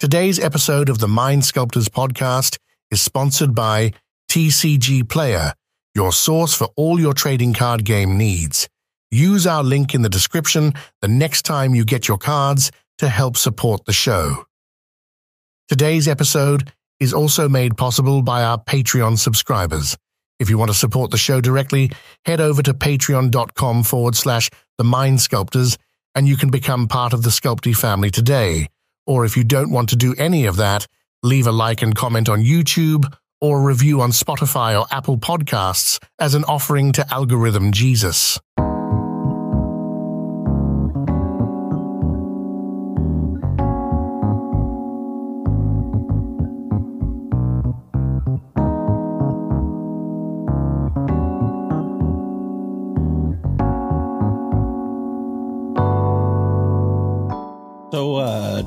Today's episode of the Mind Sculptors podcast is sponsored by TCG Player, your source for all your trading card game needs. Use our link in the description the next time you get your cards to help support the show. Today's episode is also made possible by our Patreon subscribers. If you want to support the show directly, head over to patreon.com forward slash the Mind Sculptors and you can become part of the Sculpty family today. Or if you don't want to do any of that, leave a like and comment on YouTube or review on Spotify or Apple Podcasts as an offering to Algorithm Jesus.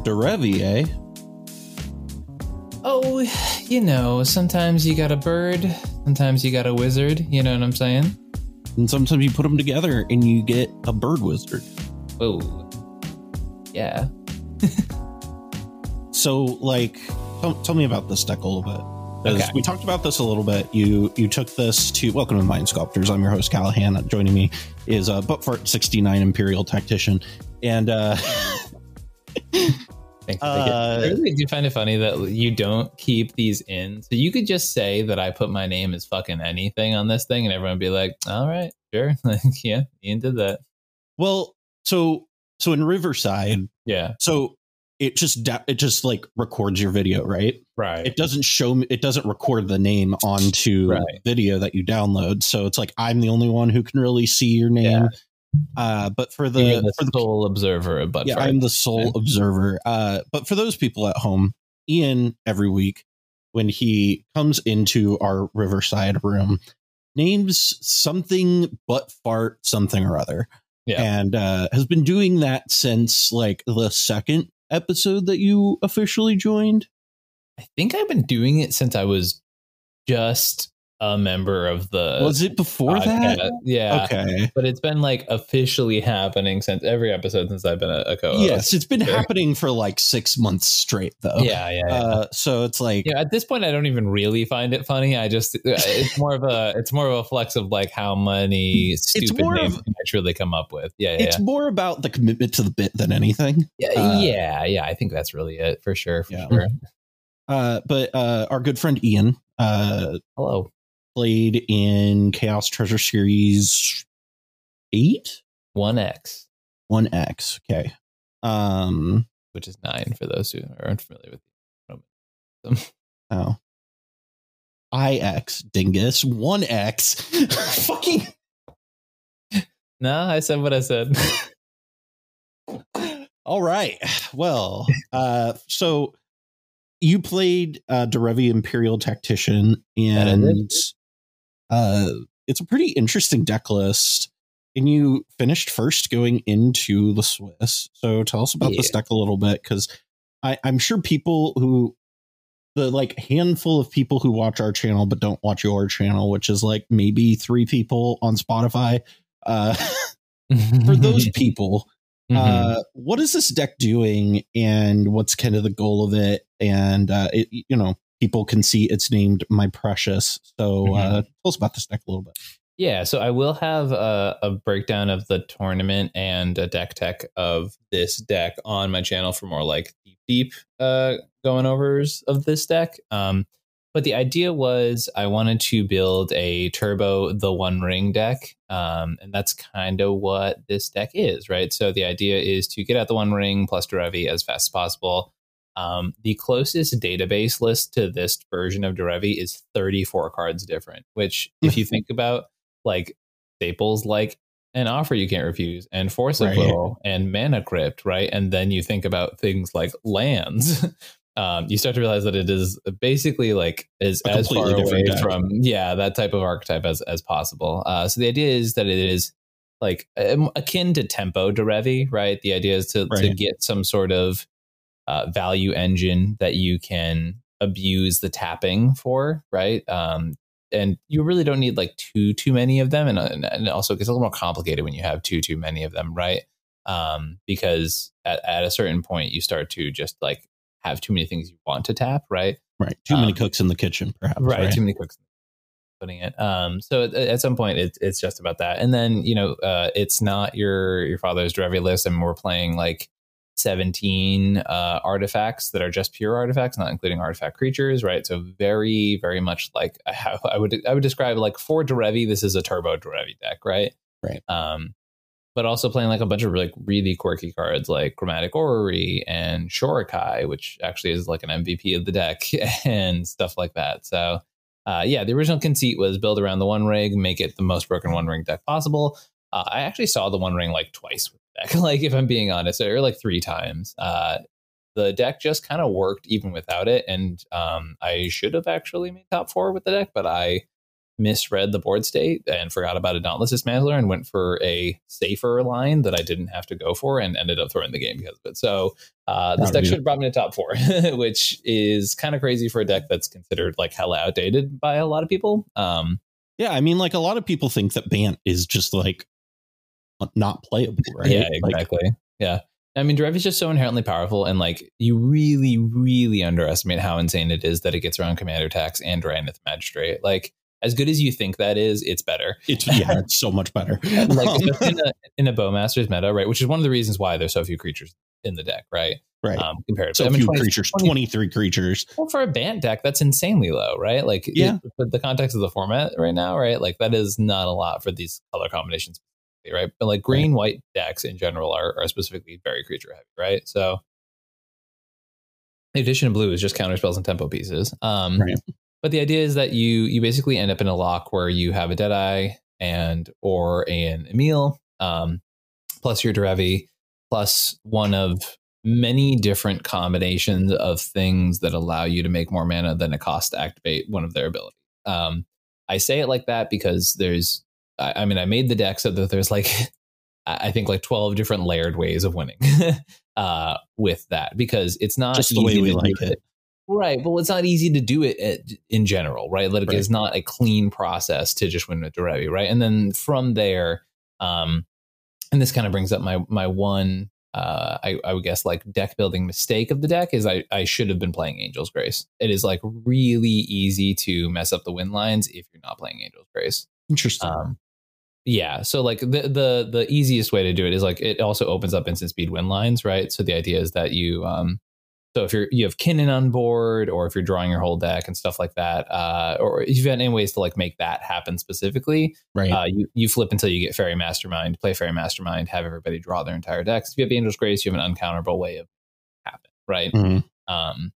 Derevi, eh? Oh, you know, sometimes you got a bird, sometimes you got a wizard. You know what I'm saying? And sometimes you put them together and you get a bird wizard. Oh, yeah. So, like, tell, tell me about this deck a little bit. Okay. We talked about this a little bit. You you took this to welcome to Mind Sculptors. I'm your host Callahan. Joining me is a uh, Buttfart69 Imperial Tactician, and uh, Thanks. Uh, I really do find it funny that you don't keep these in. So you could just say that I put my name as fucking anything on this thing, and everyone would be like, "All right, sure, like, yeah, Ian did that." well, so so in Riverside, Yeah, so it just it just like records your video, right? right. it doesn't show me it doesn't record the name onto Right. video that you download so it's like i'm the only one who can really see your name Yeah. Uh but for the, the for the sole observer of Bud yeah i'm the sole Okay. observer uh but for those people at home ian every week when he comes into our riverside room names something but fart something or other Yeah. and uh has been doing that since like the second episode that you officially joined I think I've been doing it since I was just a member of the. was it before that. Yeah. Okay. But it's been like officially happening since every episode since I've been a, a co-host. Yes, it's been Sure. happening for like six months straight, though. Yeah, yeah, yeah. Uh, so it's like, yeah, at this point, I don't even really find it funny. I just it's more of a it's more of a flex of like how many stupid names of- can I truly come up with. Yeah, yeah, it's more about the commitment to the bit than anything. yeah, uh, yeah, yeah. I think that's really it for sure. For Yeah. sure. Uh, but uh, our good friend Ian uh, Hello, played in Chaos Treasure Series eight, one X, one X. Okay. Um. which is nine for those who are unfamiliar with. them. Oh. IX dingus one X. Fucking. no, I said what I said. All right. Well, uh, so you played uh, Derevi Imperial Tactician, and uh, it's a pretty interesting deck list. And you finished first going into the Swiss. So tell us about this deck a little bit, because I'm sure people who the like handful of people who watch our channel but don't watch your channel, which is like maybe three people on Spotify. Uh, for those people, Mhm. uh, what is this deck doing and what's kind of the goal of it and uh, it, you know people can see it's named my precious so uh, tell us about this deck a little bit Yeah, so I will have a, a, breakdown of the tournament and a deck tech of this deck on my channel for more like deep, deep uh, going overs of this deck. Um, but the idea was I wanted to build a turbo the one ring deck. Um, and that's kind of what this deck is, right? So the idea is to get out the one ring plus Derevi as fast as possible. Um, the closest database list to this version of Derevi is 34 cards different, which, if you think about like staples like an offer you can't refuse and force of right. will and mana crypt, right? And then you think about things like lands. um, you start to realize that it is basically like is as far away from yeah that type of archetype as as possible. Uh, so the idea is that it is like um, akin to tempo Derevi, right? The idea is to right. to get some sort of uh, value engine that you can abuse the tapping for, right? Um, and you really don't need like too too many of them, and, and also it gets a little more complicated when you have too too many of them, right? Um, because at, at a certain point you start to just like have too many things you want to tap, right? Right. Too um, many cooks in the kitchen, perhaps. Right. right? Too many cooks putting it. Um, so at, at some point it, it's just about that. And then, you know, uh, it's not your, your father's Derevi list. And we're playing like 17 uh, artifacts that are just pure artifacts, not including artifact creatures, right? So very, very much like I, I would, I would describe like for Derevi, this is a turbo Derevi deck, right? Right. Um, but also playing like a bunch of like really quirky cards like Chromatic Orrery and Shorikai, which actually is like an MVP of the deck and stuff like that. So, uh, yeah, the original conceit was build around the one ring, make it the most broken one ring deck possible. Uh, I actually saw the one ring like twice deck, like if I'm being honest, or like three times. Uh, the deck just kind of worked even without it, and um, I should have actually made top four with the deck, but I misread the board state and forgot about a Dauntless Dismantler and went for a safer line that I didn't have to go for and ended up throwing the game because of it. So uh, this deck should have brought me to top four, which is kind of crazy for a deck that's considered like hella outdated by a lot of people. Um, yeah, I mean, like a lot of people think that Bant is just like not playable, right? Yeah, exactly. Like, yeah. I mean, Derevi is just so inherently powerful, and like you really, really underestimate how insane it is that it gets around Commander Tax and Drannith Magistrate. Like, as good as you think that is, it's better. It's yeah, it's so much better. like in a, in a Bowmasters meta, right? Which is one of the reasons why there's so few creatures in the deck, right? Right. Um, compared so I mean, few 20, creatures, 20, 23 creatures. Well, for a Bant deck, that's insanely low, right? Like, yeah, it, for the context of the format right now, right? Like, that is not a lot for these color combinations, right? But like green, white decks in general are, are specifically very creature heavy, right? So, the addition of blue is just counter spells and tempo pieces. Um, right. But the idea is that you you basically end up in a lock where you have a Deadeye and or an Emiel, um, plus your Derevi, plus one of many different combinations of things that allow you to make more mana than it costs to activate one of their abilities. Um, I say it like that because there's, I, I, mean, I made the deck so that there's like, I think like 12 different layered ways of winning uh, with that because it's not just the way we like it. it. Right. Well, it's not easy to do it in general, right? Like right. it's not a clean process to just win with Derevi, right? And then from there, um, and this kind of brings up my my one uh, I, I, would guess like deck building mistake of the deck is I, I should have been playing Angel's Grace. It is like really easy to mess up the win lines if you're not playing Angel's Grace. Interesting. Um, yeah. So like the the the easiest way to do it is like it also opens up instant speed win lines, right? So the idea is that you um so if you're you have Kinnan on board, or if you're drawing your whole deck and stuff like that, uh, or if you've got any ways to like make that happen specifically, right? Uh, you you flip until you get Faerie Mastermind, play Faerie Mastermind, have everybody draw their entire decks. If you have Angel's Grace, you have an uncounterable way of happen, right? Mm-hmm. Um,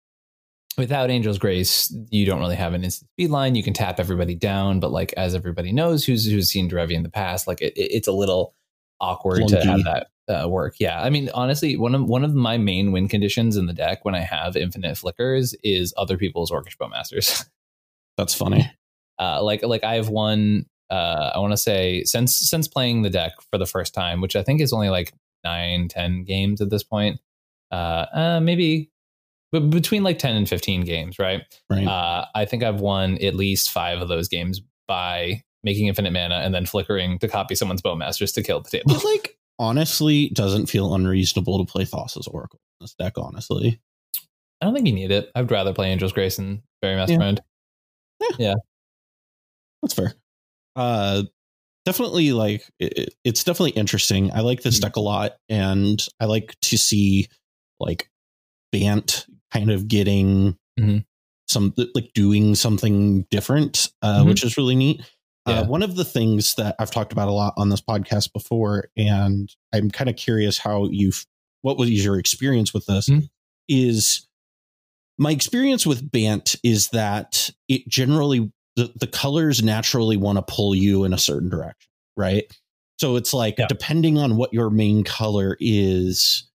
without Angel's Grace, you don't really have an instant speed line. You can tap everybody down, but like as everybody knows, who's who's seen Derevi in the past, like it, it, it's a little awkward to have that uh, work. Yeah, I mean, honestly, one of one of my main win conditions in the deck when I have infinite flickers is other people's Orcish Bowmasters. That's funny. Uh, like like I have one. Uh, I want to say since since playing the deck for the first time, which I think is only like nine ten games at this point. Uh, uh maybe but between like 10 and 15 games right right uh, i think i've won at least five of those games by making infinite mana and then flickering to copy someone's bowmasters to kill the table like honestly doesn't feel unreasonable to play Thassa's Oracle in this deck, honestly. I don't think you need it. I'd rather play Angel's Grace and Faerie Mastermind. Yeah. yeah. yeah. That's fair. Uh definitely like it, it's definitely interesting. I like this Mhm. deck a lot, and I like to see like Bant kind of getting Mhm. some like doing something different, uh, Mhm. which is really neat. Yeah. Uh, one of the things that I've talked about a lot on this podcast before, and I'm kind of curious how you've what was your experience with this Mhm. is my experience with Bant is that it generally the, the colors naturally want to pull you in a certain direction, right? So it's like Yeah. depending on what your main color is.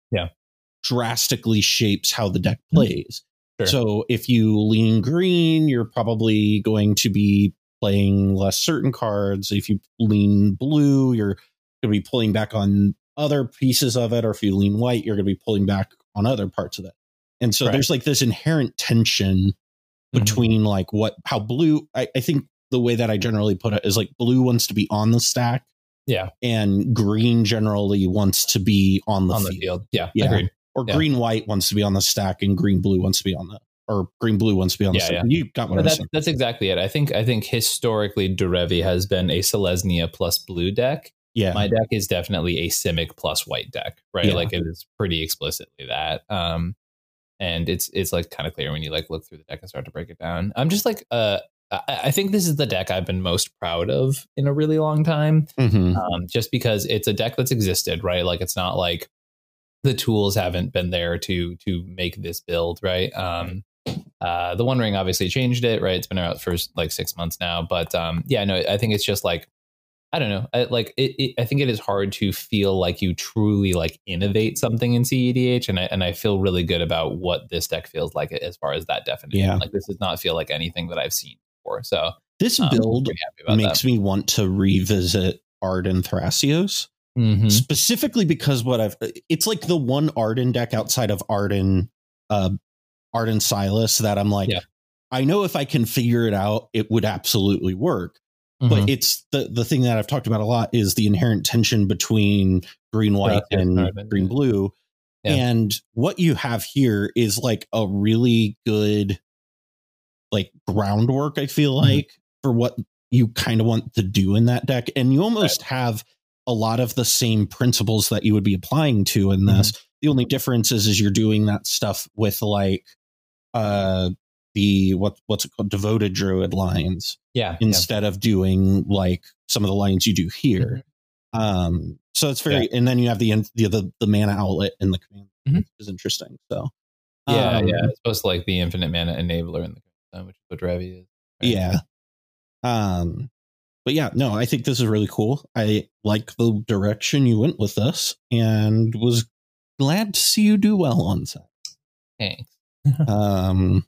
Drastically shapes how the deck Mhm. plays. Sure. So if you lean green, you're probably going to be playing less certain cards. If you lean blue, you're going to be pulling back on other pieces of it. Or if you lean white, you're going to be pulling back on other parts of it. And so Right. there's like this inherent tension Mhm. between like what, how blue, I, I think the way that I generally put it is like blue wants to be on the stack Yeah, and green generally wants to be on the on field. the field. Yeah, Yeah. agreed. Or Yeah. green white wants to be on the stack and green blue wants to be on the, or green blue wants to be on the Yeah, stack. yeah. You got what I'm that's exactly it. I think I think historically Derevi has been a Selesnya plus blue deck. Yeah. My deck is definitely a Simic plus white deck, right? Yeah. Like it is pretty explicitly that. Um and it's it's like kind of clear when you like look through the deck and start to break it down. I'm just like uh I, I think this is the deck I've been most proud of in a really long time. Mhm. um, just because it's a deck that's existed, right? Like it's not like the tools haven't been there to to make this build, right? Um, uh, the One Ring obviously changed it, right? It's been out for like six months now, but um, yeah, no, I think it's just like I don't know, I, like it, it, I think it is hard to feel like you truly like innovate something in CEDH, and I and I feel really good about what this deck feels like as far as that definition. Yeah. Like this does not feel like anything that I've seen before, so This um, build pretty happy about makes me want to revisit Ardenn Thrasios. Mhm. specifically because what I've it's like the one Ardenn deck outside of Ardenn uh Ardenn Silas that I'm like Yeah. I know if I can figure it out it would absolutely work Mhm. but it's the the thing that I've talked about a lot is the inherent tension between green white and green blue and what you have here is like a really good like groundwork I feel Mhm. like for what you kind of want to do in that deck and you almost have a lot of the same principles that you would be applying to in this the only difference is is you're doing that stuff with like uh the what what's it called devoted druid lines yeah, yeah. instead of doing like some of the lines you do here Mm-hmm. um so it's very and then you have the the the, the mana outlet in the command Mhm. which is interesting so Yeah, um, yeah. It's supposed to like the infinite mana enabler in the uh, which is what Revi is. right? Yeah. Um, but yeah, no, I think this is really cool. I like the direction you went with this and was glad to see you do well on set. Thanks. Um,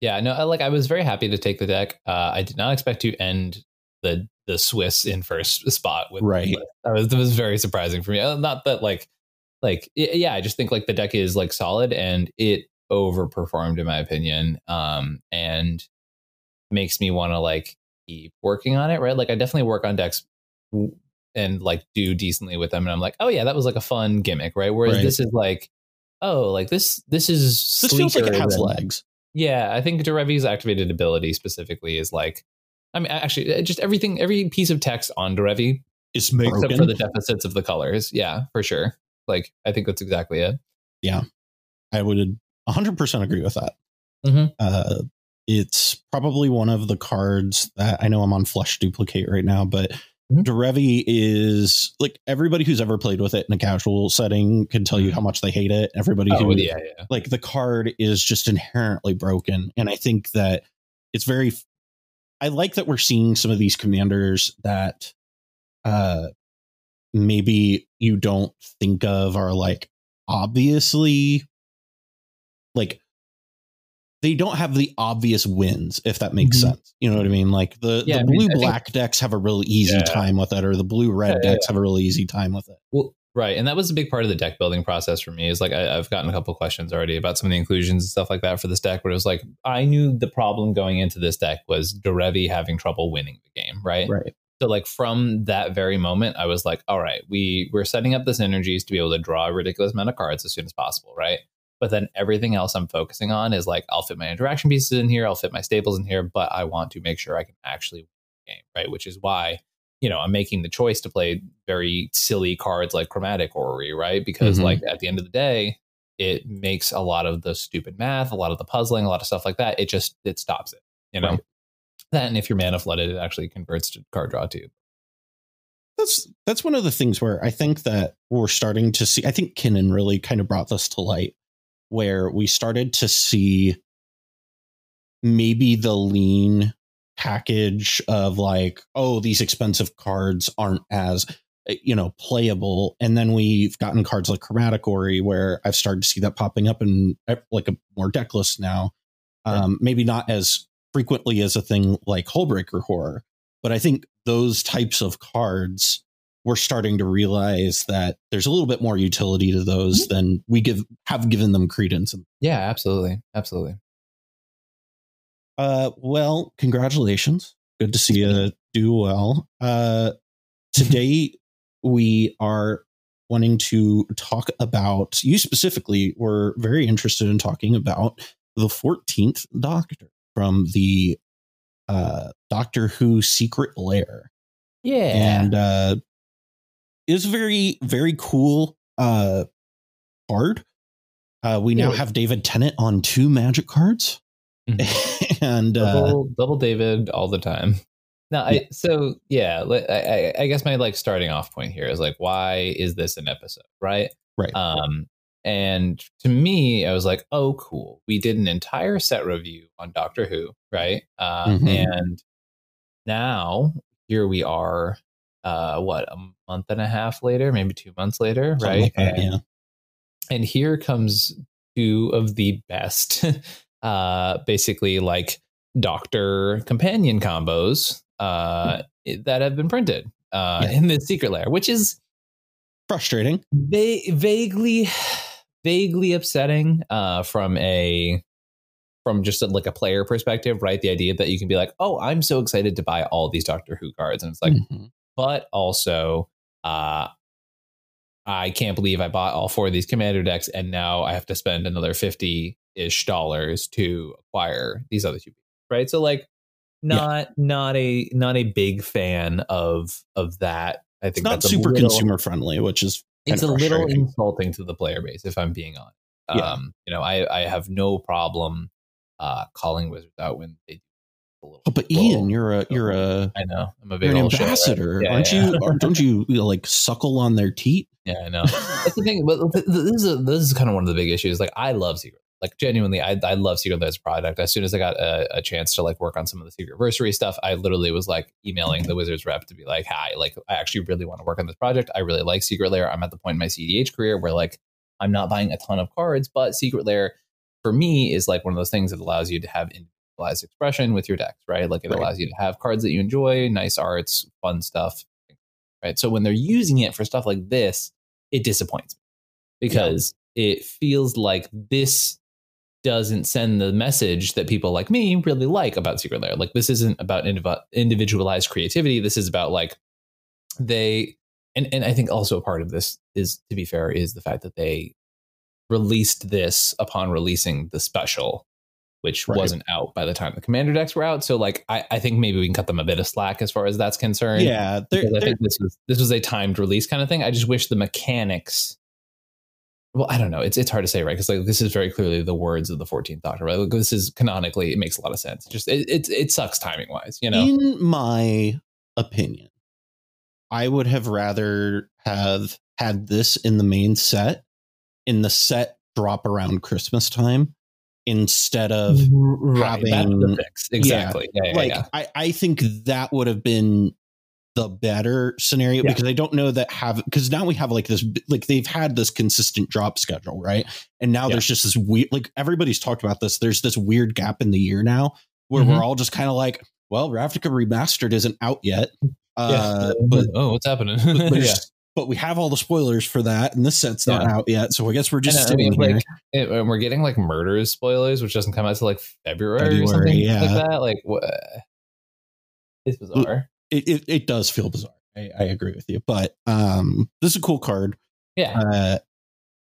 Yeah, no, I, like I was very happy to take the deck. Uh, I did not expect to end the the Swiss in first spot with Right. That was that was very surprising for me. Uh, Not that like like yeah, I just think like the deck is like solid and it overperformed in my opinion. Um, and makes me want to like keep working on it. Right, like I definitely work on decks and like do decently with them, and I'm like, oh yeah, that was like a fun gimmick, right? Whereas Right. this is like. Oh, like this! This is this feels like it has legs. yeah, I think Derevi's activated ability specifically is like, I mean, actually, uh, just everything, every piece of text on Derevi, It's except for the deficits of the colors. Yeah, for sure. Like, I think that's exactly it. Yeah, I would 100% agree with that. Mhm. Uh, it's probably one of the cards that I know I'm on flush duplicate right now, but Mhm. Derevi is like everybody who's ever played with it in a casual setting can tell you how much they hate it. Everybody Oh, who yeah, yeah. like the card is just inherently broken and i think that it's very i like that we're seeing some of these commanders that uh maybe you don't think of are like obviously like they don't have the obvious wins if that makes Mhm. sense you know what i mean like the, Yeah, the I mean, blue I think- black decks have a really easy Yeah. time with it or the blue red Yeah, yeah, decks have a really easy time with it Well, right, and that was a big part of the deck building process for me. Is like I, I've gotten a couple questions already about some of the inclusions and stuff like that for this deck. Where it was like I knew the problem going into this deck was Derevi having trouble winning the game, right? right So like from that very moment, I was like, all right, we we're setting up this energies to be able to draw a ridiculous amount of cards as soon as possible, right? But then everything else I'm focusing on is like I'll fit my interaction pieces in here, I'll fit my staples in here, but I want to make sure I can actually win the game, right? Which is why, you know, I'm making the choice to play very silly cards like Chromatic Orrery, right? Because Mhm. like at the end of the day, it makes a lot of the stupid math, a lot of the puzzling, a lot of stuff like that. It just it stops it, you know. Right. That and if you're mana flooded, it actually converts to card draw too. that's that's one of the things where I think that we're starting to see. I think Kinnan really kind of brought this to light, where we started to see maybe the lean package of like, oh, these expensive cards aren't as eh, you know playable, and then we've gotten cards like Chromatic Orrery, where I've started to see that popping up in eh, like a more deck list now. Um, maybe not as frequently as a thing like Hullbreaker Horror, but I think those types of cards we're starting to realize that there's a little bit more utility to those than we give have given them credence. Yeah, absolutely, absolutely. Uh, well, congratulations. Good to see you do well. Uh, today we are wanting to talk about you specifically. We're very interested in talking about the 14th Doctor from the uh, Doctor Who Secret Lair. Yeah, and uh is very very cool uh card uh we now Yeah. have david tennant on two magic cards and uh double, double David all the time. No, Yeah. I so yeah. I, I, I guess my like starting off point here is like, why is this an episode, right? right Um, and to me, I was like, oh, cool. We did an entire set review on Doctor Who, right? Uh, Mhm. And now here we are. Uh, what a month and a half later, maybe two months later, something right? like that, and, yeah and here comes two of the best uh basically like doctor companion combos uh that have been printed uh Yeah. in the secret lair, which is frustrating va- vaguely vaguely upsetting uh from a from just a, like a player perspective right the idea that you can be like oh i'm so excited to buy all these doctor who cards and it's like Mhm. But also uh I can't believe I bought all four of these commander decks and now I have to spend another 50 ish dollars to acquire these other two right so like Yeah. not not a not a big fan of of that I think it's not super little- consumer friendly which is it's a little insulting to the player base if I'm being honest Yeah. um you know I I have no problem uh calling wizards out when they do a little oh, but ian you're a you're a I know I'm a big an old shit, right? ambassador Yeah, aren't yeah. you or don't you, you know, like suckle on their teat Yeah, I know. That's the thing. But th- th- this is a, this is kind of one of the big issues. Like, I love Secret. Like, genuinely, I I love Secret a product. As soon as I got a, a chance to like work on some of the Secretversary stuff, I literally was like emailing the Wizards rep to be like, "Hi, like, I actually really want to work on this project. I really like Secret Lair. I'm at the point in my CDH career where like I'm not buying a ton of cards, but Secret Lair for me is like one of those things that allows you to have individualized expression with your decks, right? Like, it Right. allows you to have cards that you enjoy, nice arts, fun stuff, right? So when they're using it for stuff like this, it disappoints me because it feels like this doesn't send the message that people like me really like about Secret Lair. Like this isn't about indiv- individualized creativity. This is about like they and and I think also a part of this is to be fair is the fact that they released this upon releasing the special which Right. wasn't out by the time the commander decks were out so like I, I think maybe we can cut them a bit of slack as far as that's concerned yeah they're, because I they're- think this was this was a timed release kind of thing. I just wish the mechanics. Well, I don't know. It's it's hard to say, right? Because like this is very clearly the words of the Fourteenth Doctor, right? Like, this is canonically, it makes a lot of sense. Just it it, it sucks timing wise, you know. In my opinion, I would have rather have had this in the main set, in the set drop around Christmas time, instead of right, having- the fix. Exactly. Yeah, yeah, like yeah. I, I think that would have been the better scenario Yeah. because I don't know that have because now we have like this like they've had this consistent drop schedule, right? And now Yeah. there's just this weird like everybody's talked about this. There's this weird gap in the year now where Mhm. we're all just kind of like, well, Ravnica Remastered isn't out yet. Uh, yeah. but oh, what's happening? but, yeah. But we have all the spoilers for that, and this set's not Yeah. out yet. So I guess we're just And, I sitting mean, here. like, it- and we're getting like murders spoilers, which doesn't come out till like February, or something yeah. like that. Like, what? It's bizarre. it, it, it does feel bizarre. I, I agree with you, but um, this is a cool card. Yeah. Uh,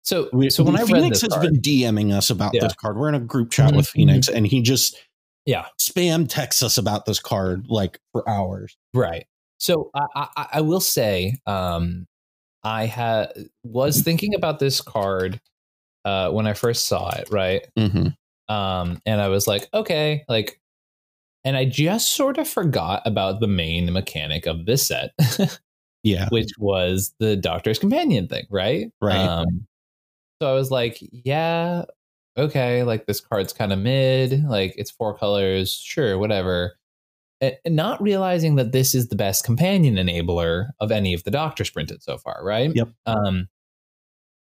So, we, so when I Fenix has card, been DMing us about Yeah. this card. We're in a group chat Mhm, with Fenix, and he just Yeah. spam texts us about this card like for hours. right? So I, I, I will say, um, I had was thinking about this card uh, when I first saw it, right? Mm-hmm. Um, and I was like, okay, like, and I just sort of forgot about the main mechanic of this set, Yeah. which was the Doctor's Companion thing, right? Right. Um, so I was like, yeah, okay, like this card's kind of mid, like it's four colors, sure, whatever. And not realizing that this is the best companion enabler of any of the Doctors printed so far, right? Yep. Um,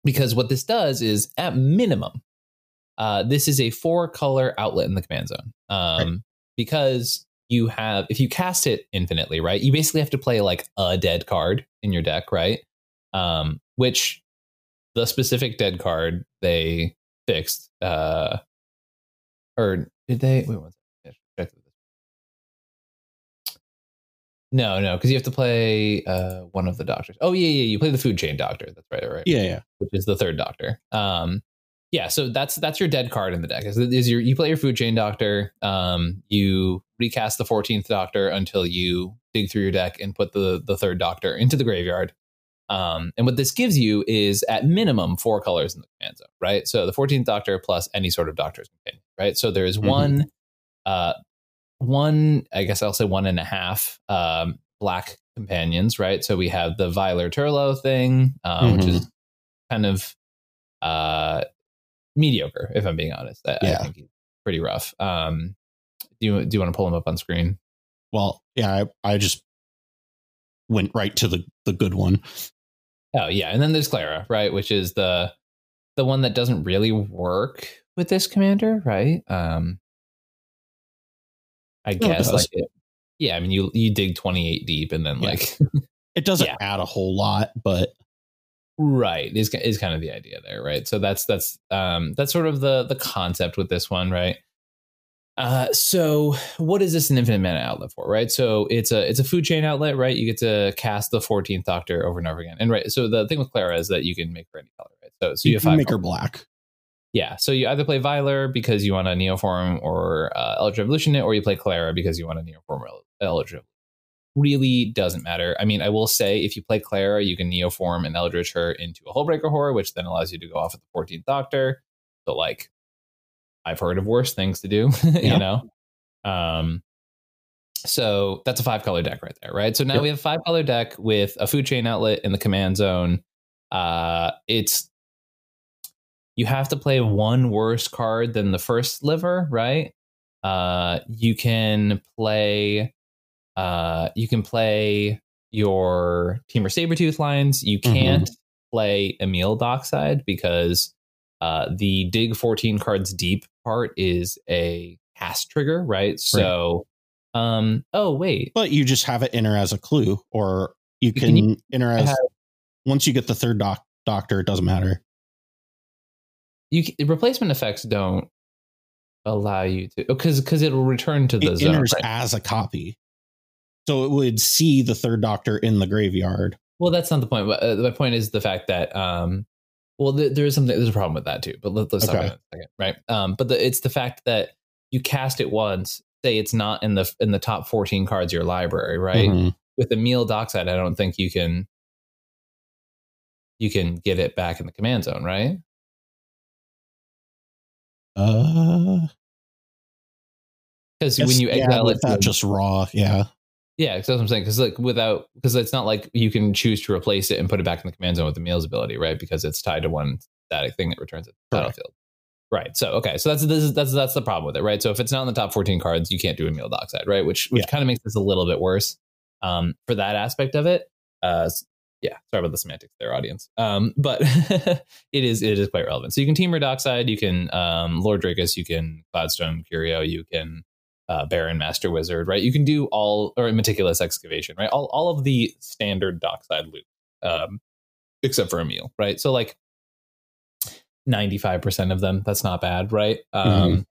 because what this does is, at minimum, uh, this is a four color outlet in the command zone. Um, Right. Because you have, if you cast it infinitely, right, you basically have to play like a dead card in your deck, right? Um, which the specific dead card they fixed, uh, or did they? Wait one second. No, no, because you have to play uh, one of the doctors. Oh yeah, yeah, you play the food chain doctor. That's right, right Yeah. Yeah. which is the third doctor. Um, yeah, so that's that's your dead card in the deck. Is, is your you play your food chain doctor. Um, you recast the fourteenth doctor until you dig through your deck and put the the third doctor into the graveyard. Um, and what this gives you is at minimum four colors in the command zone, right? So the fourteenth doctor plus any sort of doctor's companion, right? So there is Mhm. one, uh, one I guess I'll say one and a half um, black companions, right? So we have the Vislor Turlough thing, um, which is kind of uh mediocre if i'm being honest i, I Yeah. think he's pretty rough um do you do you want to pull him up on screen Well, yeah, I, I just went right to the the good one. oh yeah and then there's clara right which is the the one that doesn't really work with this commander right um i it guess like it, yeah i mean you you dig 28 deep and then Yeah. like It doesn't Yeah. add a whole lot, but right is is kind of the idea there right so that's that's um that's sort of the the concept with this one right uh so what is this an infinite mana outlet for right so it's a it's a food chain outlet right you get to cast the 14th doctor over and over again and right so the thing with clara is that you can make her any color right so so you, you have can five make her black. Yeah so you either play Vislor because you want a neoform or uh, eldritch evolution it or you play clara because you want a neoform or eldritch Evolution. really doesn't matter. I mean, I will say if you play Clara, you can neoform and eldritch her into a Hullbreaker Horror, which then allows you to go off at the 14th Doctor. So, like, I've heard of worse things to do, Yeah. you know? Um, so that's a five color deck right there, right? So now Yep. we have a five color deck with a food chain outlet in the command zone. Uh, it's you have to play one worse card than the first sliver, right? Uh, you can play uh, you can play your Temur Sabertooth lines. You can't play Emiel Dockside because uh, the dig 14 cards deep part is a cast trigger, right? So, um, oh, wait. But you just have it enter as a clue, or you can can enter as have- once you get the third doc, doctor. It doesn't matter. You replacement effects don't allow you to because because it'll return to the It zone. enters right? as a copy, so it would see the third doctor in the graveyard. Well, that's not the point. But, uh, my point is the fact that, um, well, th- there is something. There's a problem with that too. But let, let's talk about it second, right? Um, but the, it's the fact that you cast it once. Say it's not in the in the top 14 cards of your library, right? Mhm. With Emiel Dockside, I don't think you can you can get it back in the command zone, right? Uh, Because when you yeah, exile it, to- just raw, yeah, yeah. that's what I'm saying. Because like without, because it's not like you can choose to replace it and put it back in the command zone with the Emiel's ability, right? Because it's tied to one static thing that returns it to the Correct. battlefield. Right. So okay. So that's this is, that's that's the problem with it, right? So if it's not in the top 14 cards, you can't do Emiel Dockside, right? Which which Yeah. kind of makes this a little bit worse um, for that aspect of it. Uh, yeah, sorry about the semantics there, audience. Um, but it is it is quite relevant. So you can team Dockside, you can um, Lord Drakus, you can Cloudstone Curio, you can uh, Barrin Master Wizard, right? You can do all or meticulous excavation, right? All all of the standard Dockside loot, um, except for a meal, right? So like 95% of them, that's not bad, right? Um,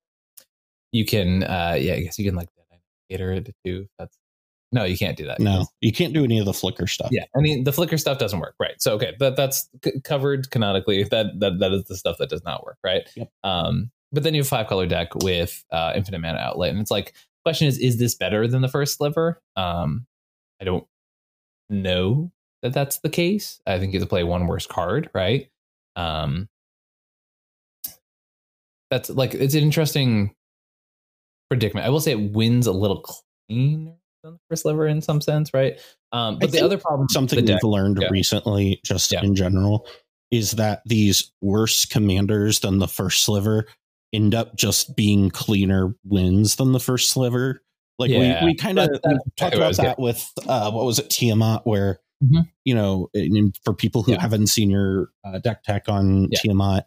you can uh yeah, I guess you can like cater it too. That's no, you can't do that. no, you can't do any of the flicker stuff. Yeah, I mean the flicker stuff doesn't work, right? So okay, that that's c- covered canonically. That that that is the stuff that does not work, right? Yep. Um, but then you have five color deck with uh, infinite mana outlet, and it's like question is, is this better than the first sliver? Um, I don't know that that's the case. I think you have to play one worse card, right? Um, that's like it's an interesting predicament. I will say it wins a little cleaner than the first sliver in some sense, right? Um, but I the other problem, Something we've learned yeah. recently, just Yeah. in general, is that these worse commanders than the first sliver end up just being cleaner wins than the first sliver. Like Yeah. we, we kind of talked exactly what I about that with uh, what was it Tiamat, where Mhm. you know, for people who Yeah. haven't seen your uh, deck tech on Yeah. Tiamat,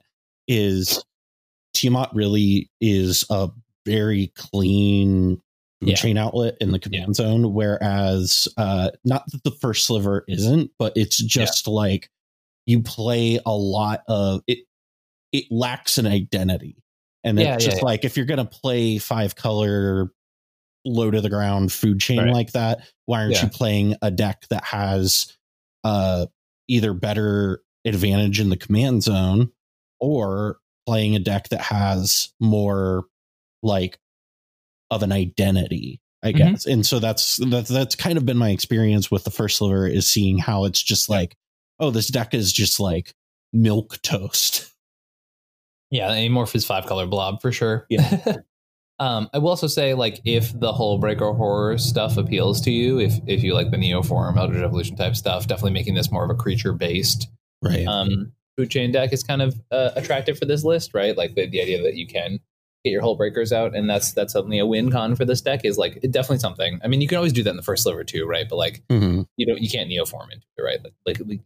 is Tiamat really is a very clean food Yeah. chain outlet in the command zone, whereas uh, not that the first sliver isn't, but it's just like you play a lot of it. It lacks an identity, and Yeah, it's yeah, just yeah. like if you're gonna play five color low to the ground food chain Right. like that, why aren't Yeah. you playing a deck that has uh, either better advantage in the command zone or playing a deck that has more like of an identity i Mhm. guess and so that's that's that's kind of been my experience with the first sliver is seeing how it's just like oh this deck is just like milk toast Yeah, Amorphous five color blob for sure. Yeah. um, I will also say, like, if the Hullbreaker Horror stuff appeals to you, if if you like the Neoform, Eldritch Evolution type stuff, definitely making this more of a creature based right um, food chain deck is kind of uh, attractive for this list, right? Like the, the idea that you can get your Hullbreakers out, and that's that's suddenly a win con for this deck is like it definitely something. I mean, you can always do that in the first sliver too, right? But like Mhm. you don't you can't neoform into it, right? Like, like,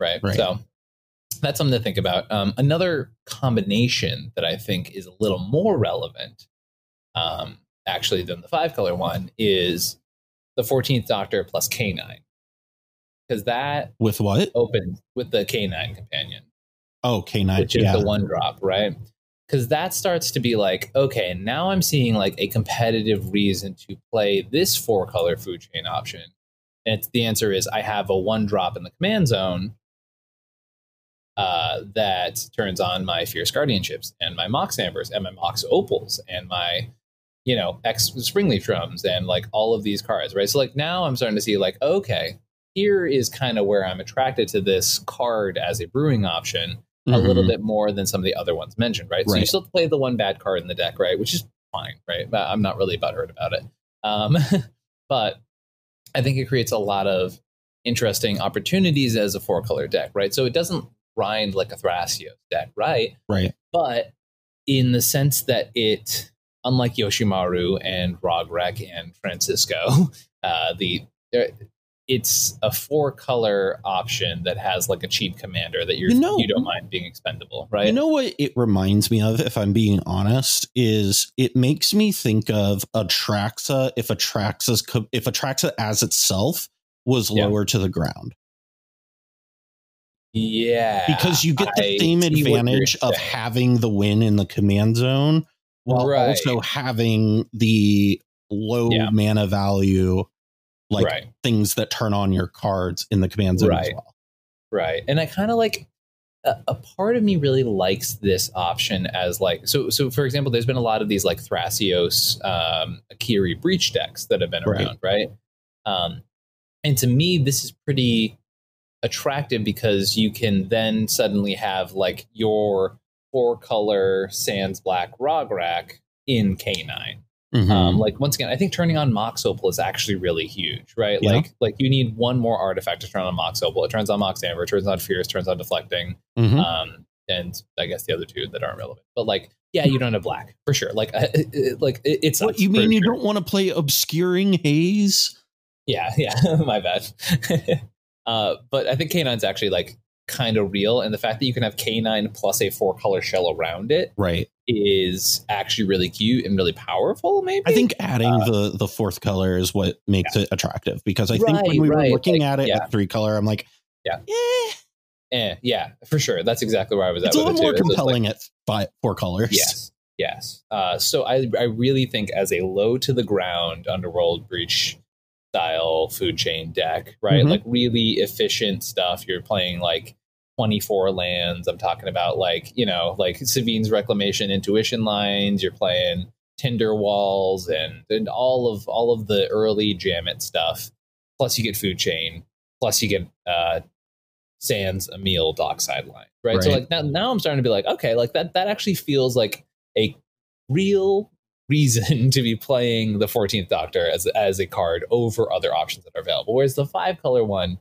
right? Right. So that's something to think about. Um, another combination that I think is a little more relevant, um, actually, than the five color one is the 14th Doctor plus K9. Because that with what opens with the K9 companion, oh k9 which is yeah the one drop, right? Because that starts to be like, okay, now I'm seeing like a competitive reason to play this four color food chain option. And the answer is I have a one drop in the command zone uh, that turns on my Fierce Guardianships and my Mox Ambers and my Mox Opals and my, you know, X Springleaf Drums and like all of these cards, right? So like now I'm starting to see like, okay, here is kind of where I'm attracted to this card as a brewing option a little Mhm. bit more than some of the other ones mentioned, right? So you still play the one bad card in the deck, right? Which is fine, right? But I'm not really butthurt about it. Um, but I think it creates a lot of interesting opportunities as a four color deck, right? So it doesn't grind like a Thrasios deck, right? right But in the sense that it, unlike Yoshimaru and Rograkh and Francisco, uh, the it's a four color option that has like a cheap commander that you're You know- you don't mind being expendable, right? You know what it reminds me of, if I'm being honest, is it makes me think of Atraxa if Atraxa's co- if Atraxa as itself was Yeah. lower to the ground. yeah, Because you get the I same see what you're advantage of having the win in the command zone while Right. also having the low Yeah. mana value like right. things that turn on your cards in the command zone as well. Right. And I kind of like a, a part of me really likes this option as like so so for example there's been a lot of these like Thrasios um Akiri breach decks that have been around, right? Um and to me this is pretty attractive because you can then suddenly have like your four color sans black Rograkh in K9 Mhm. um, like once again, I think turning on Mox Opal is actually really huge, right? Yeah. Like like you need one more artifact to turn on Mox Opal. It turns on Mox Amber, it turns on Fierce, turns on Deflecting, Mhm. um, and I guess the other two that aren't relevant. But like, yeah, you don't have black for sure. Like, uh, it, like it, it's what you mean you don't want to play obscuring haze? Yeah, yeah, my bad. uh, but I think K9's actually like kind of real, and the fact that you can have K9 plus a four color shell around it Right. is actually really cute and really powerful. Maybe I think adding Uh, the the fourth color is what makes it attractive because I think when Right, we were looking Like, at it yeah. at three color, I'm like, Yeah. eh, Eh, yeah, for sure. That's exactly where I was at. it's a with little it more too. It's just like- compelling at five, four colors. yes, yes. Uh, so I, I really think as a low to the ground underworld breach style food chain deck, right? Mhm. Like really efficient stuff. You're playing like 24 lands. I'm talking about like you know like Sevinne's Reclamation Intuition lines. You're playing Tinder Walls and and all of all of the early Jammet stuff. plus you get food chain, plus you get uh, Sands, Emiel, Dockside line, right? So like now, now I'm starting to be like, okay, like that that actually feels like a real reason to be playing the 14th Doctor as as a card over other options that are available. Whereas the five color one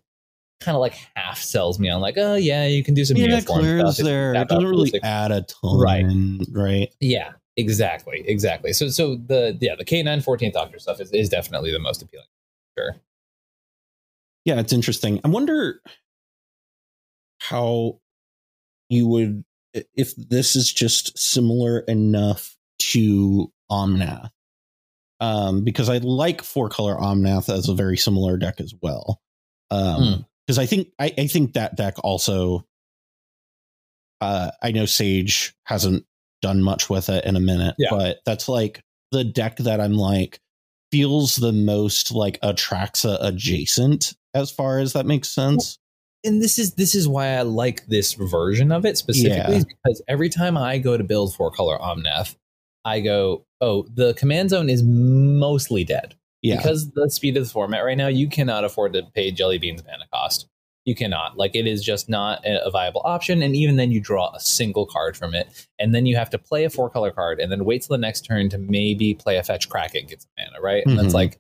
kind of like half sells me on like, oh yeah, you can do some Yeah, uniform clears stuff. there. It doesn't really basic- add a ton. Right. Right. Yeah, exactly, exactly. So so the yeah the K9 14th Doctor stuff is, is definitely the most appealing. Sure. Yeah, it's interesting. I wonder how you would if this is just similar enough to Omnath. Um, because I like four color Omnath as a very similar deck as well. Um, because I think I, I think that deck also uh I know Sage hasn't done much with it in a minute, Yeah. but that's like the deck that I'm like feels the most like Atraxa adjacent as far as that makes sense. and this is this is why I like this version of it specifically Yeah. because every time I go to build four color Omnath, I go, oh, the command zone is mostly dead. Yeah. Because the speed of the format right now, you cannot afford to pay Jelly Bean's mana cost. You cannot. Like it is just not a viable option. And even then you draw a single card from it. And then you have to play a four color card and then wait till the next turn to maybe play a fetch Kraken get some mana, right? And that's Mhm. like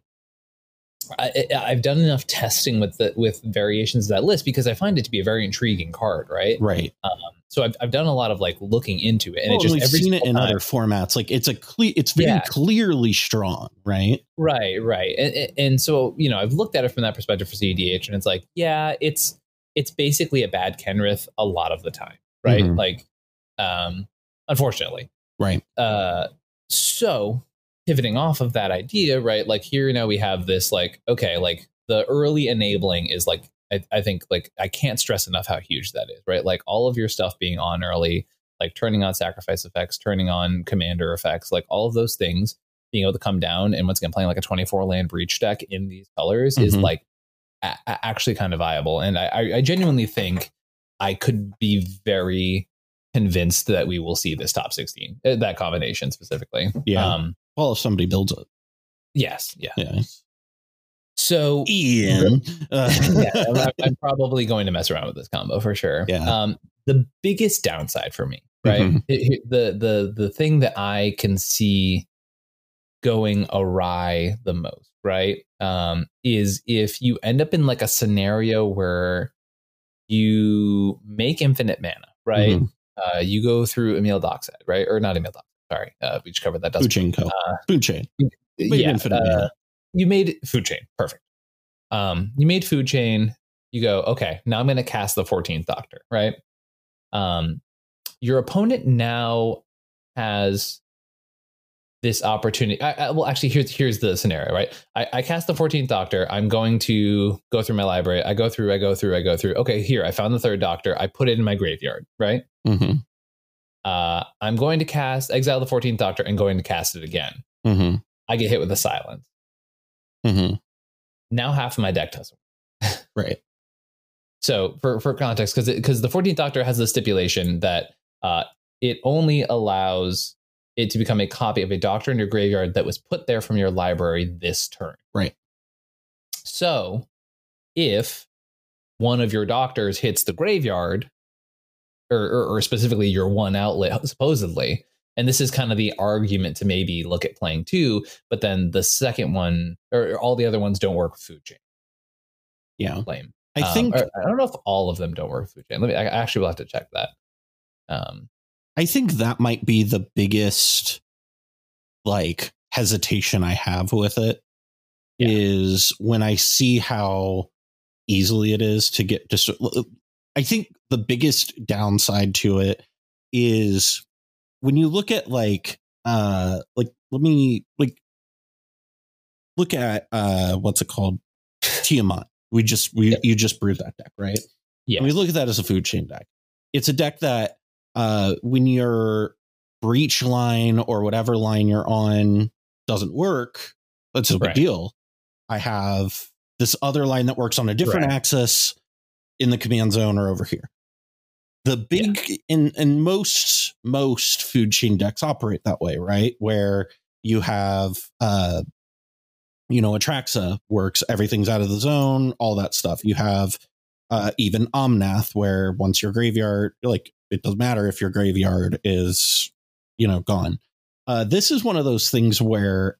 I, I- I've done enough testing with the with variations of that list because I find it to be a very intriguing card, right? right. Um, so I've, I've done a lot of like looking into it, and well, it just we've every seen it in time- other formats. Like it's a clear, it's very Yeah. clearly strong, right? Right, right. And, and- so, you know, I've looked at it from that perspective for CDH and it's like, yeah, it's it's basically a bad Kenrith a lot of the time, right? Mhm. Like um unfortunately. Right. Uh so pivoting off of that idea, right? Like here now we have this like okay, like the early enabling is like I, I think like I can't stress enough how huge that is, right? Like all of your stuff being on early, like turning on sacrifice effects, turning on commander effects, like all of those things being able to come down and once again playing like a 24 land breach deck in these colors is Mhm. like a- actually kind of viable and I, I- genuinely think i could be very convinced that we will see this top 16 uh, that combination specifically Yeah. um Well, if somebody builds it, yes yeah yeah. So Ian. Uh, yeah, I'm, I'm probably going to mess around with this combo for sure. Yeah. Um, the biggest downside for me, right? Mhm. It- it- the the the thing that I can see going awry the most, right, um, is if you end up in like a scenario where you make infinite mana, right? Mhm. Uh, you go through Emiel Dockside, right, or not Emiel Dockside. Sorry, uh, we just covered that. Food Doesn't chain co. Uh, Food chain. Yeah, infinite uh, mana. You made food chain. Perfect. Um you made food chain. You go okay now i'm going to cast the 14th doctor right? Um your opponent now has this opportunity. I, I, well actually here's here's the scenario right? I, I cast the 14th doctor. I'm going to go through my library. I go through i go through i go through. Okay here i found the third doctor. I put it in my graveyard right? Mhm. uh i'm going to cast exile the 14th doctor and going to cast it again. Mhm. i get hit with a silence Mhm. now half of my deck doesn't Right. So for for context, because because the 14th Doctor has the stipulation that uh, it only allows it to become a copy of a Doctor in your graveyard that was put there from your library this turn. Right. So if one of your doctors hits the graveyard, or, or, or specifically your one outlet, supposedly, and this is kind of the argument to maybe look at playing two, but then the second one or, all the other ones don't work with food chain. Yeah. Lame. I Um, think or- I don't know if all of them don't work with food chain. Let me. I actually will have to check that. Um, I think that might be the biggest like hesitation I have with it is Yeah. when I see how easily it is to get just I think the biggest downside to it is when you look at like uh like let me like look at uh what's it called Tiamat. We just we Yep. you just brewed that deck, right? Yeah. We look at that as a food chain deck. It's a deck that uh when your breach line or whatever line you're on doesn't work, that's a big Right. deal. I have this other line that works on a different Right. axis in the command zone or over here. The big in in most most food chain decks operate that way, right? Where you have uh you know, Atraxa works, everything's out of the zone, all that stuff. You have uh, even Omnath, where once your graveyard, like, it doesn't matter if your graveyard is, you know, gone. Uh, this is one of those things where,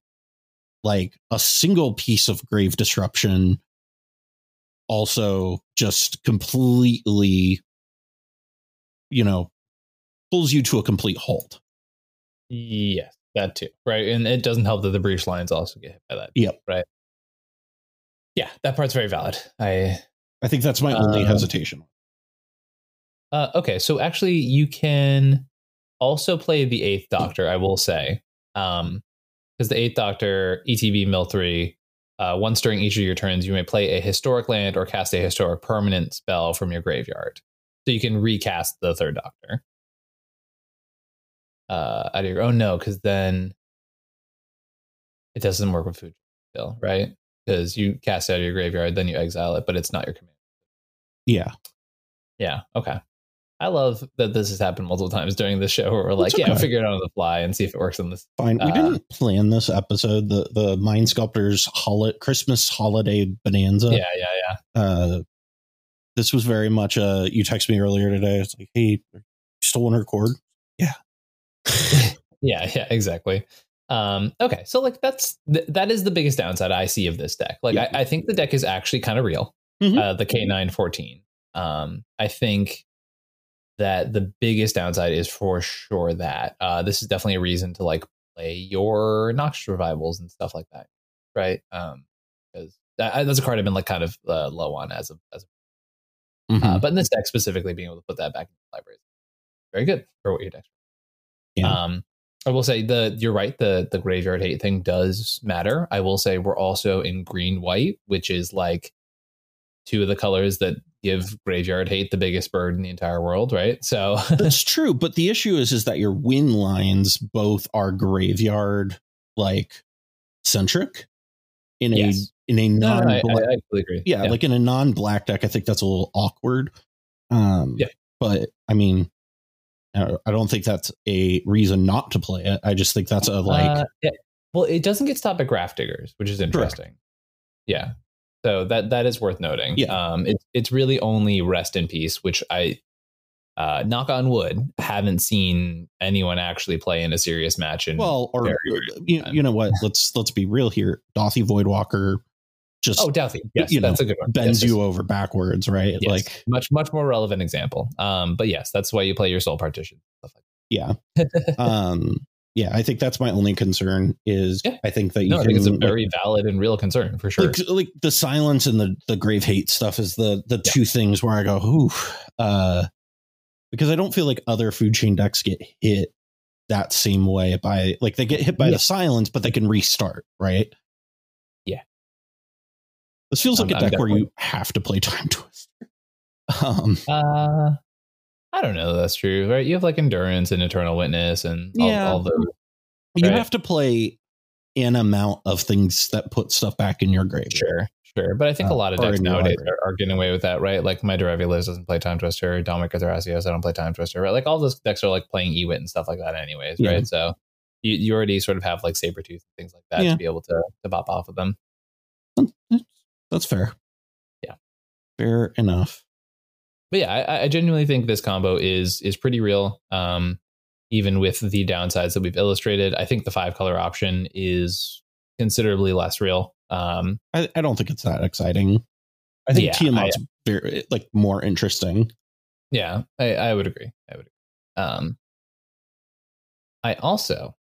like, a single piece of grave disruption also just completely, you know, pulls you to a complete halt. Yes, that too. Right. And it doesn't help that the breach lines also get hit by that. Yep. Right. Yeah, that part's very valid. I I think that's my only Um, hesitation. uh okay, so actually you can also play the eighth doctor, I will say. Um because the eighth doctor, ETB mill three, uh, once during each of your turns, you may play a historic land or cast a historic permanent spell from your graveyard. So you can recast the third doctor. Uh out of your oh no, because then it doesn't work with food still, right? Because you cast it out of your graveyard, then you exile it, but it's not your command. Yeah. Yeah. Okay. I love that this has happened multiple times during the show where we're like, That's yeah, we'll okay. figure it out on the fly and see if it works on this. Fine. We Uh, didn't plan this episode. The the Mind Sculptors hol- Christmas holiday bonanza. Yeah, yeah, yeah. Uh, this was very much uh you texted me earlier today. It's like, hey, you still want to record? Yeah, yeah, yeah, exactly. Um, okay, so like that's th- that is the biggest downside I see of this deck. Like Yeah. I, I think the deck is actually kind of real. Mhm. Uh, the K nine fourteen. Um, I think that the biggest downside is for sure that uh, this is definitely a reason to like play your Noxious revivals and stuff like that, right? Um, because that, that's a card I've been like kind of uh, low on as of as of Mhm. uh, but in this deck specifically, being able to put that back in the library, very good for what your deck. Yeah. Um, I will say the you're right. The the graveyard hate thing does matter. I will say we're also in green white, which is like two of the colors that give graveyard hate the biggest bird in the entire world, right? So That's true, but the issue is is that your win lines both are graveyard like centric in a Yes. in a non no, I, I, I agree. yeah, like in a non black deck, I think that's a little awkward. Um, Yeah. but I mean, I don't think that's a reason not to play it. I just think that's a like, Uh, yeah. Well, it doesn't get stopped at graph diggers, which is interesting. Yeah. So that that is worth noting. Yeah. Um, it's it's really only rest in peace, which I uh, knock on wood haven't seen anyone actually play in a serious match. In, well, or you, you know what? Let's let's be real here. Dauthi Voidwalker just oh, Dauthi. Yes, you know, that's a good one. bends Yes, you over backwards, right? yes. Like, much much more relevant example. Um, but yes, that's why you play your soul partition. Stuff like yeah, um, yeah. I think that's my only concern. Is Yeah. I think that you no, I think it's a like, very valid and real concern for sure. like, like the silence and the the grave hate stuff is the the Yeah. two things where I go, ooh, uh, because I don't feel like other food chain decks get hit that same way by like they get hit by Yeah. the silence, but they can restart, right? Yeah. This feels like I'm- a I'm deck where you have to play Timetwister. Um, Uh, I don't know. That's true, right? You have like endurance and eternal witness and all, Yeah. all those. you have to play an amount of things that put stuff back in your grave. Sure, sure. But I think Uh, a lot of decks nowadays are, are getting away with that, right? Like my Derevulus doesn't play Timetwister, Dominic Thrasios, I don't play Timetwister, right? Like all those decks are like playing Ewit and stuff like that, anyways, Yeah. right? So you, you already sort of have like Sabertooth and things like that Yeah. to be able to, to bop off of them. That's fair. Yeah. Fair enough. But yeah, I, I genuinely think this combo is is pretty real. Um, even with the downsides that we've illustrated, I think the five color option is considerably less real. Um, I, I don't think it's that exciting. I think Yeah, Tiamat's very like more interesting. Yeah, I, I would agree. I would. Agree. Um, I also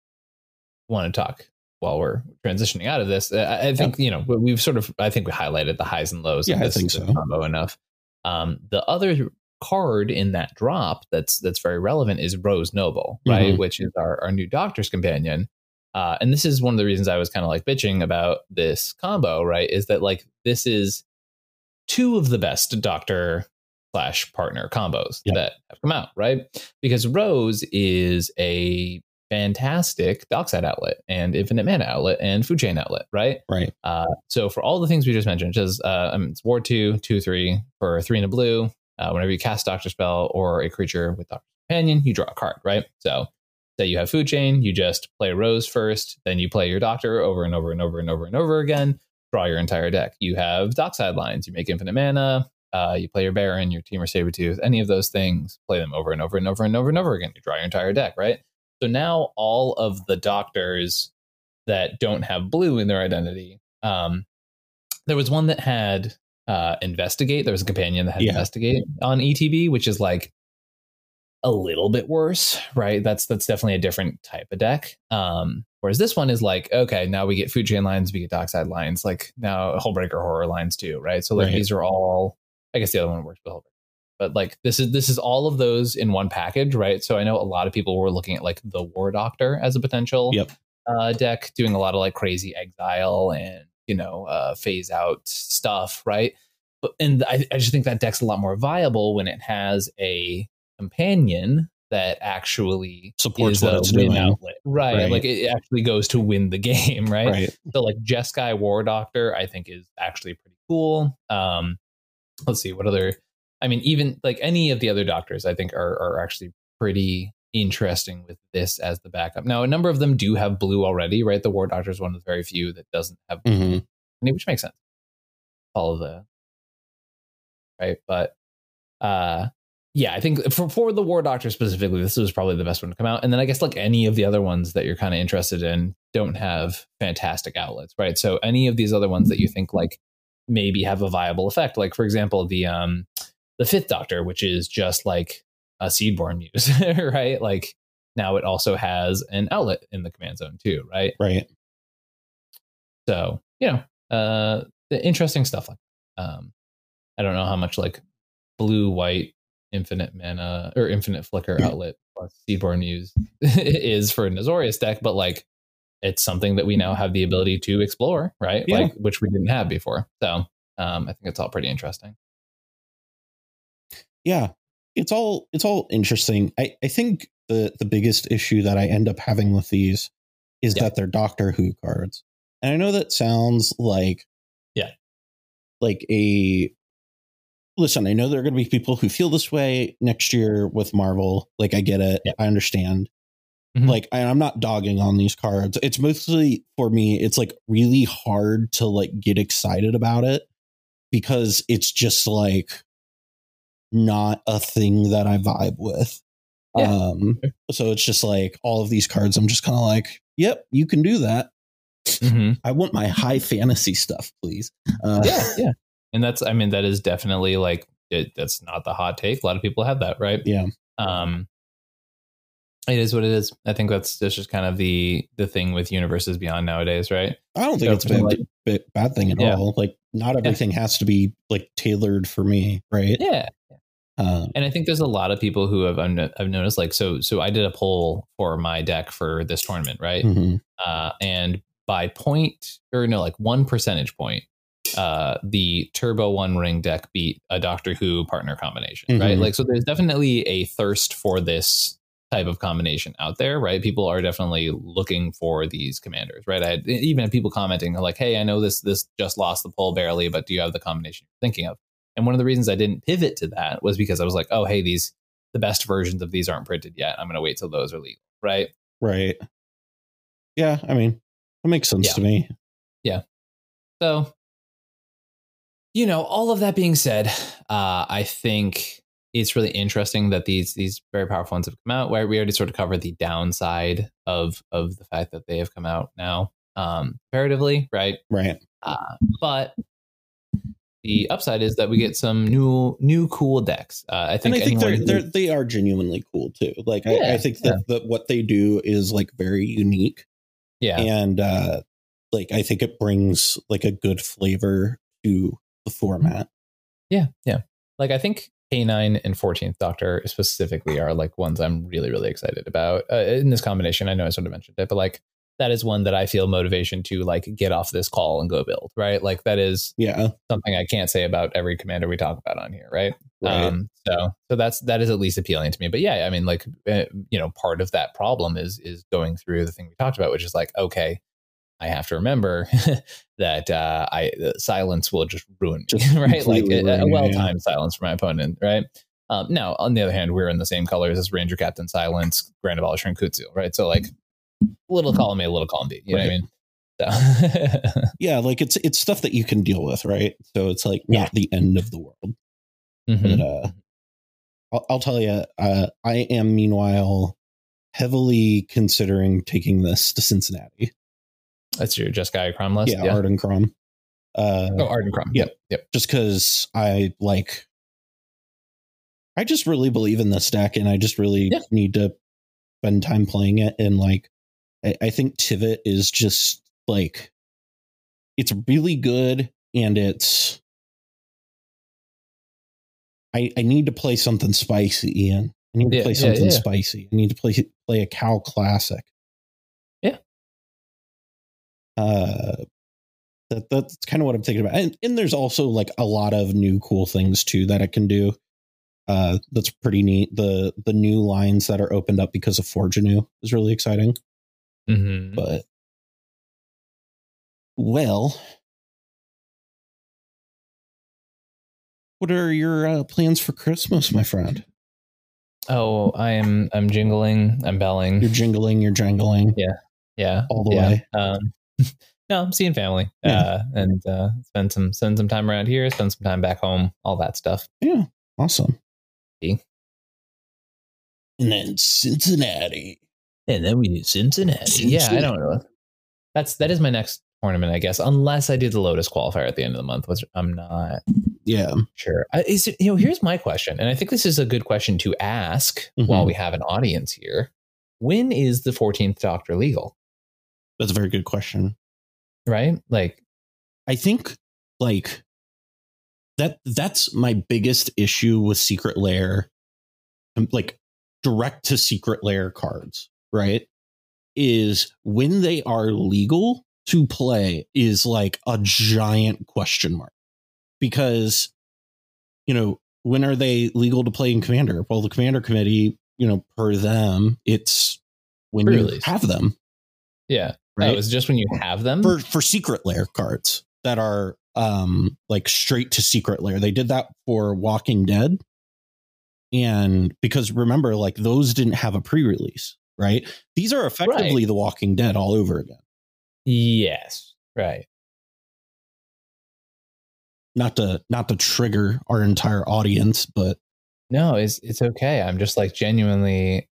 want to talk while we're transitioning out of this. uh, I, I think you know we- we've sort of. I think we highlighted the highs and lows. Yeah, of I think so. Combo enough. Um, the other card in that drop that's that's very relevant is Rose Noble, right? Mhm. Which is our our new Doctor's companion. Uh, and this is one of the reasons I was kind of like bitching about this combo, right? Is that like this is two of the best Doctor slash partner combos Yeah. that have come out, right? Because Rose is a fantastic dockside outlet and infinite mana outlet and food chain outlet, right? Right. Uh, so for all the things we just mentioned, just uh, I mean, it's War two, two, three for three and a blue. Uh, whenever you cast Doctor Spell or a creature with Doctor Companion, you draw a card, right? So Say you have food chain, you just play Rose first, then you play your doctor over and over and over and over and over again, draw your entire deck. You have dockside lines, you make infinite mana, uh, you play your Barrin, your Temur Sabertooth, any of those things, play them over and over and over and over and over again. You draw your entire deck, right? So now all of the doctors that don't have blue in their identity, um, there was one that had uh, investigate. There was a companion that had Yeah. investigate on ETB, which is like a little bit worse, right? That's that's definitely a different type of deck. Um, whereas this one is like, okay, now we get food chain lines, we get dockside lines, like now Hullbreaker horror lines too, right? So like Right. these are all. I guess the other one works with but like this is this is all of those in one package, right? So I know a lot of people were looking at like the War Doctor as a potential Yep. uh, deck, doing a lot of like crazy exile and you know uh, phase out stuff, right? But and I, I just think that deck's a lot more viable when it has a companion that actually Supports what it's doing. outlet, right? Right. Like it actually goes to win the game, right? Right. So like Jeskai War Doctor, I think is actually pretty cool. Um, let's see what other. I mean, even like any of the other doctors, I think are are actually pretty interesting with this as the backup. Now, a number of them do have blue already, right? The War Doctor is one of the very few that doesn't have blue, Mhm. which makes sense. All of the right, but uh, yeah, I think for for the War Doctor specifically, this was probably the best one to come out. And then I guess like any of the other ones that you're kind of interested in don't have fantastic outlets, right? So any of these other ones that you think like maybe have a viable effect, like for example the um the Fifth Doctor, which is just like a Seedborn muse, right? Like now it also has an outlet in the command zone too, right? Right. So you know, uh, the interesting stuff like um, I don't know how much like blue white infinite mana or infinite flicker outlet plus Seedborn Muse is for an Azorius deck, but like it's something that we now have the ability to explore, right? Yeah. Like which we didn't have before. So um, I think it's all pretty interesting. yeah it's all it's all interesting i i think the the biggest issue that i end up having with these is Yeah. that they're doctor who cards and i know that sounds like Yeah. like a listen i know there are going to be people who feel this way next year with marvel like i get it Yeah. i understand Mhm. like I, i'm not dogging on these cards it's mostly for me it's like really hard to like get excited about it because it's just like not a thing that I vibe with. Yeah. Um, so it's just like all of these cards, I'm just kind of like, yep, you can do that. Mhm. I want my high fantasy stuff, please. Uh, yeah, yeah. And that's, I mean, that is definitely like, it, that's not the hot take. A lot of people have that, right? yeah, Um, it is what it is. I think that's, that's just kind of the the thing with universes beyond nowadays, right? I don't think So it's a bad, like- bad, thing at Yeah. all. Like, not everything has to be like tailored for me, right? Yeah, Um, and I think there's a lot of people who have I've noticed like so so I did a poll for my deck for this tournament, right? mhm. uh, and by point or no, like one percentage point, uh, the Turbo One Ring deck beat a Doctor Who partner combination, right? Mhm. Like, so there's definitely a thirst for this type of combination out there, right? People are definitely looking for these commanders, right? I had, even had people commenting like, "Hey, I know this this just lost the poll barely, but do you have the combination you're thinking of?" And one of the reasons I didn't pivot to that was because I was like, "Oh, hey, these the best versions of these aren't printed yet. I'm going to wait till those are legal." Right? right. Yeah, I mean, that makes sense Yeah. to me. Yeah. So, you know, all of that being said, uh, I think it's really interesting that these these very powerful ones have come out. Where we already sort of covered the downside of of the fact that they have come out now, um, comparatively, right? Right. Uh, but the upside is that we get some new new cool decks. Uh, I think and I think they're, they're they are genuinely cool too. Like I, Yeah, I think that, that what they do is like very unique. yeah, and uh like i think it brings like a good flavor to the format Yeah, yeah. Like I think K9 and 14th Doctor specifically are like ones I'm really, really excited about uh, in this combination. I know I sort of mentioned it, but like that is one that I feel motivation to like get off this call and go build, right? Like that is yeah something I can't say about every commander we talk about on here, right? right Um, so, so that's that is at least appealing to me. But yeah, I mean, like, uh, you know, part of that problem is is going through the thing we talked about, which is like, okay, I have to remember that uh, I silence will just ruin me, Just right? Like a, a well timed silence for my opponent, right? Um, now, on the other hand, we're in the same colors as Ranger Captain Silence, Grand Abolisher, and Kutzil, right? So like little column A, little column B. You know what I mean? So Yeah, like it's it's stuff that you can deal with, right? So it's like not the end of the world. Mhm. But uh, I'll, I'll tell you, uh, I am meanwhile heavily considering taking this to Cincinnati. That's your just guy crime list. yeah, Ardenn Crom. Uh, Oh, Ardenn. Yeah. Yep. Yep. just because I like, I just really believe in this deck, and I just really Yeah. need to spend time playing it. And like, I, I think Tivit is just like, it's really good, and it's. I, I need to play something spicy, Ian. I need to Yeah, play yeah, something yeah. spicy. I need to play play a Cal classic. Uh, that that's kind of what I'm thinking about. And and there's also like a lot of new cool things too that it can do. Uh, that's pretty neat. The the new lines that are opened up because of Forge Forgenew is really exciting. mm-hmm. But well, what are your uh, plans for Christmas, my friend? Oh, I am. I'm jingling. I'm belling. You're jingling, you're jangling. yeah, Yeah. all the yeah. way. Um, no, I'm seeing family. Yeah. Uh, and uh, spend some spend some time around here. Spend some time back home. All that stuff. Yeah, awesome. And then Cincinnati. And then we do Cincinnati. Yeah, I don't know. That's that is my next tournament, I guess, unless I do the Lotus qualifier at the end of the month, which I'm not Yeah. sure. Is it, you know, here's my question, and I think this is a good question to ask Mhm. while we have an audience here. When is the 14th Doctor legal? That's a very good question. Right? Like, I think like that that's my biggest issue with secret lair um, like direct to secret lair cards, right? Is when they are legal to play is like a giant question mark. Because you know, when are they legal to play in commander? Well, the commander committee, you know, per them, it's when you Pre-release. have them, yeah, right? oh, it's just when you have them. for for secret lair cards that are um like straight to secret lair. They did that for Walking Dead. And because remember, like those didn't have a pre-release, right? These are effectively the Walking Dead all over again. yes, right. Not to not to trigger our entire audience, but No, it's it's okay. I'm just like genuinely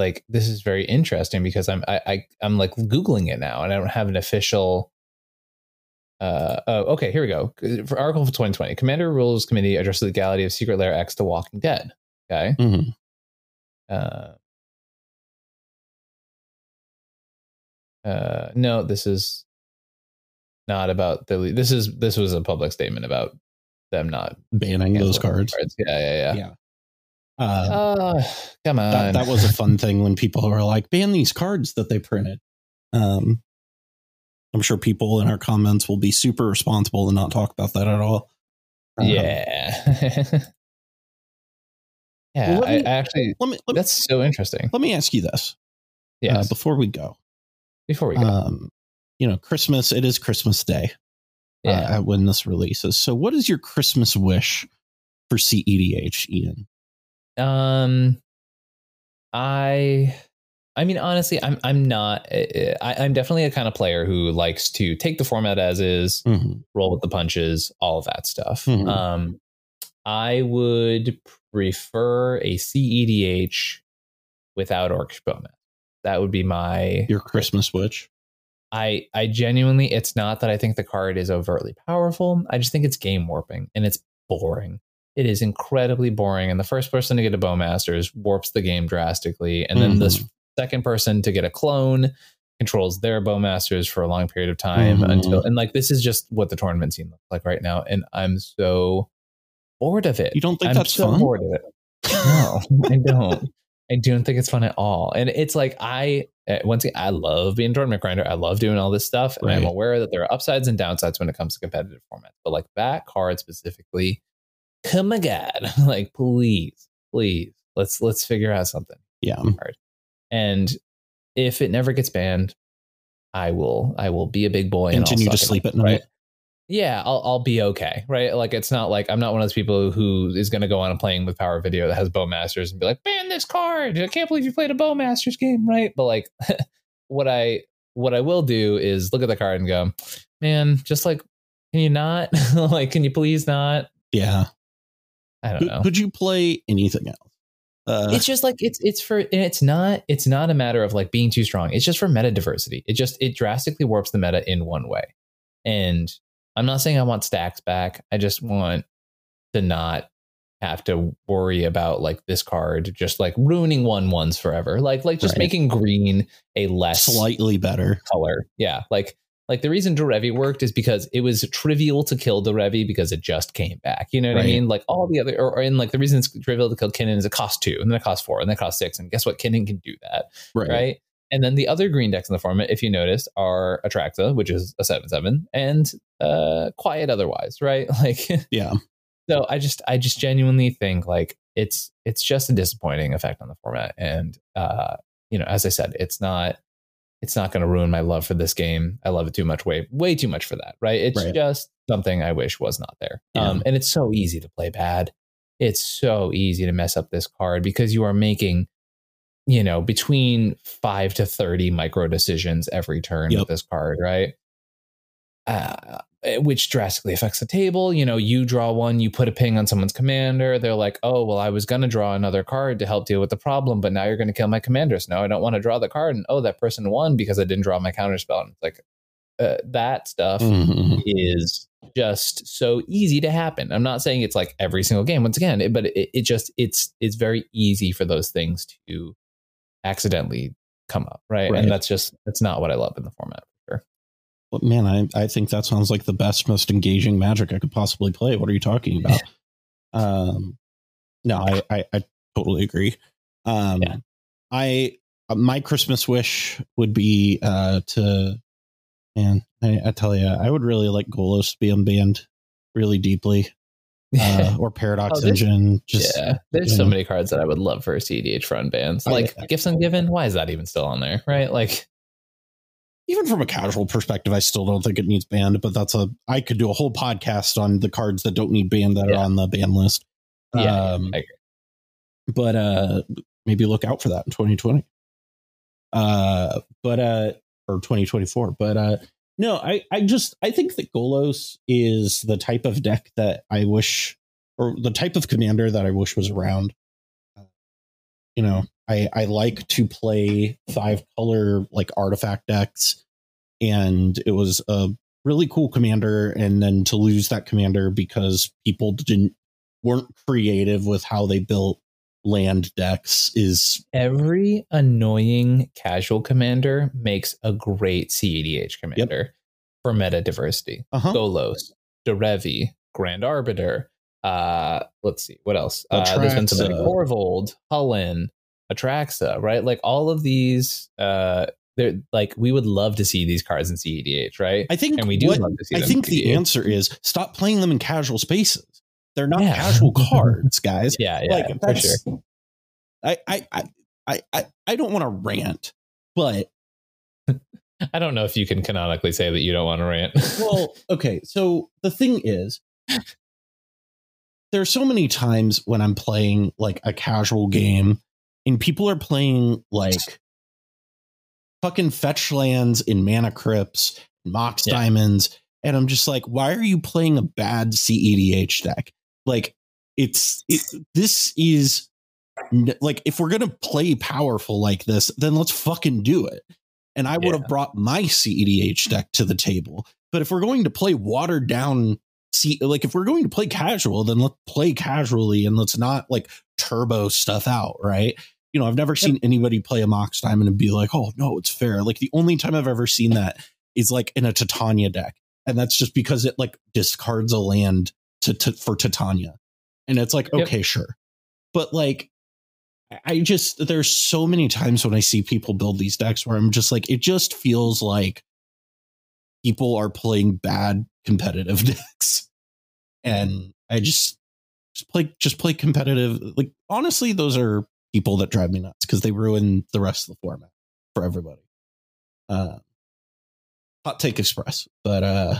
like this is very interesting because I'm I, I I'm like googling it now and I don't have an official. Uh oh okay here we go for Article for 2020 Commander Rules Committee addresses the legality of Secret Lair X to Walking Dead. Okay. mhm. Uh, uh no this is not about the this is this was a public statement about them not banning those canceling cards. Yeah yeah yeah. Yeah. Uh, Uh, come on. that, that was a fun thing when people were like, ban these cards that they printed. Um, I'm sure people in our comments will be super responsible and not talk about that at all. Um, Yeah. yeah, Well, let I, me- I actually, Let me let me, that's so interesting. let me ask you this uh, before we go. Before we go. Um, you know, Christmas. It is Christmas Day yeah. uh, when this releases. So, what is your Christmas wish for CEDH, Ian? Um, I, I mean, honestly, I'm, I'm not, I, I'm definitely a kind of player who likes to take the format as is, Mhm. roll with the punches, all of that stuff. Mhm. Um, I would prefer a CEDH without Orcish Bowman. That would be my Your Christmas wish. I I genuinely it's not that I think the card is overtly powerful. I just think it's game warping and it's boring. It is incredibly boring. And the first person to get a Bowmasters warps the game drastically. And then this second person to get a clone controls their Bowmasters for a long period of time Mhm. until and like this is just what the tournament scene looks like right now. And I'm so bored of it. You don't think I'm that's so fun? bored of it. No, I don't. I don't think it's fun at all. And it's like I uh, once again, I love being tournament grinder. I love doing all this stuff, and I'm aware that there are upsides and downsides when it comes to competitive formats. But like that card specifically, oh my god, like please, please, let's let's figure out something. Yeah. And if it never gets banned, I will I will be a big boy and Continue to suck it sleep at night. yeah, I'll I'll be okay, right? Like it's not like I'm not one of those people who is going to go on a playing with power video that has Bowmasters and be like, ban this card. I can't believe you played a Bowmasters game, right? But like, what I what I will do is look at the card and go, man, just like, can you not? like, can you please not? Yeah. I don't Could, know. could you play anything else? Uh, it's just like it's it's for and it's not it's not a matter of like being too strong. It's just for meta diversity. It just it drastically warps the meta in one way. And I'm not saying I want stacks back. I just want to not have to worry about like this card just like ruining one ones forever. Like like just Right. making green a less slightly better. color. Yeah. Like like the reason Derevi worked is because it was trivial to kill Derevi because it just came back. You know what Right. I mean? Like all the other or, or in like the reason it's trivial to kill Kinnan is it costs two and then it costs four and then it costs six. And guess what? Kinnan can do that. Right. right? And then the other green decks in the format, if you noticed, are Atraxa, which is a seven seven, and uh quiet otherwise, right? Like Yeah. so I just I just genuinely think like it's it's just a disappointing effect on the format. And uh, you know, as I said, it's not it's not going to ruin my love for this game. I love it too much, way way too much for that. Right? It's Right. just something I wish was not there. Yeah. Um, and it's so easy to play bad. It's so easy to mess up this card because you are making, you know, between five to thirty micro decisions every turn Yep. with this card, right? Uh, which drastically affects the table. You know, you draw one, you put a ping on someone's commander. They're like, oh, well, I was going to draw another card to help deal with the problem, but now you're going to kill my commander. So now I don't want to draw the card. And oh, that person won because I didn't draw my counter spell. And it's like, uh, that stuff Mhm. is just so easy to happen. I'm not saying it's like every single game, once again, it, but it, it just, it's, it's very easy for those things to accidentally come up. Right. Right. And that's just, that's not what I love in the format. But man, I, I think that sounds like the best, most engaging magic I could possibly play. What are you talking about? um, no, I, I, I totally agree. Um, Yeah. I, uh, my Christmas wish would be uh, to, man, I, I tell you, I would really like Golos to be unbanned really deeply, uh, or Paradox Oh, Engine. Just yeah, there's so know. many cards that I would love for a CDH front bands. Oh, Like yeah. Gifts Ungiven, why is that even still on there? Right? Like, even from a casual perspective, I still don't think it needs banned, but that's a I could do a whole podcast on the cards that don't need banned that Yeah. are on the ban list. yeah, Um, but uh maybe look out for that in 2020. Uh but uh or 2024. But uh no, I I just I think that Golos is the type of deck that I wish or the type of commander that I wish was around. Uh, You know, I I like to play five color like artifact decks and it was a really cool commander and then to lose that commander because people didn't weren't creative with how they built land decks is Every annoying casual commander makes a great CEDH commander for meta diversity. uh-huh Golos, Derevi, Grand Arbiter. Uh, let's see what else. Uh, there's been some Atraxa. Korvold, Hullen, Atraxa, right? Like all of these. Uh, they're like we would love to see these cards in CEDH, right? I think and we do what- love to see I think the CEDH. answer is stop playing them in casual spaces. They're not Yeah. casual cards, guys. Yeah, yeah, like for sure. I, I I I I I don't want to rant, but I don't know if you can canonically say that you don't want to rant. well, okay. So the thing is, there are so many times when I'm playing like a casual game, and people are playing like fucking fetch lands in mana crypts, mox Yeah. diamonds, and I'm just like, why are you playing a bad CEDH deck? Like, it's it, this is like if we're gonna play powerful like this, then let's fucking do it. And I would Yeah. have brought my CEDH deck to the table. But if we're going to play watered down, see, like if we're going to play casual, then let's play casually and let's not like turbo stuff out, right? You know, I've never seen anybody play a Mox Diamond and be like, oh, no, it's fair. Like the only time I've ever seen that is like in a Titania deck. And that's just because it like discards a land to, to for Titania. And it's like, Yep. okay, sure. But like, I just, there's so many times when I see people build these decks where I'm just like, it just feels like people are playing bad competitive decks. And I just, just play, just play competitive. Like, honestly, those are people that drive me nuts because they ruin the rest of the format for everybody. Uh, hot take express, but uh,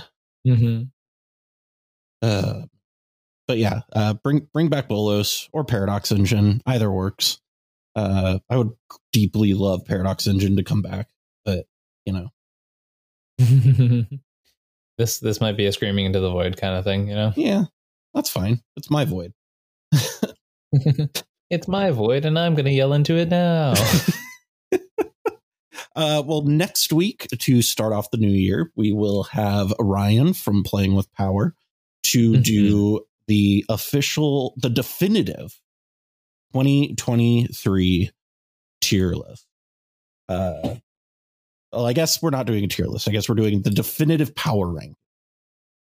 Mhm. Uh, but yeah, uh, bring bring back Golos or Paradox Engine. Either works. Uh, I would deeply love Paradox Engine to come back, but you know, this this might be a screaming into the void kind of thing, you know. yeah, that's fine. It's my void. it's my void, and I'm going to yell into it now. Uh, well, next week to start off the new year, we will have Ryan from Playing with Power to Mhm. do the official, the definitive 2023 tier list. Uh, well, I guess we're not doing a tier list. I guess we're doing the definitive power rank.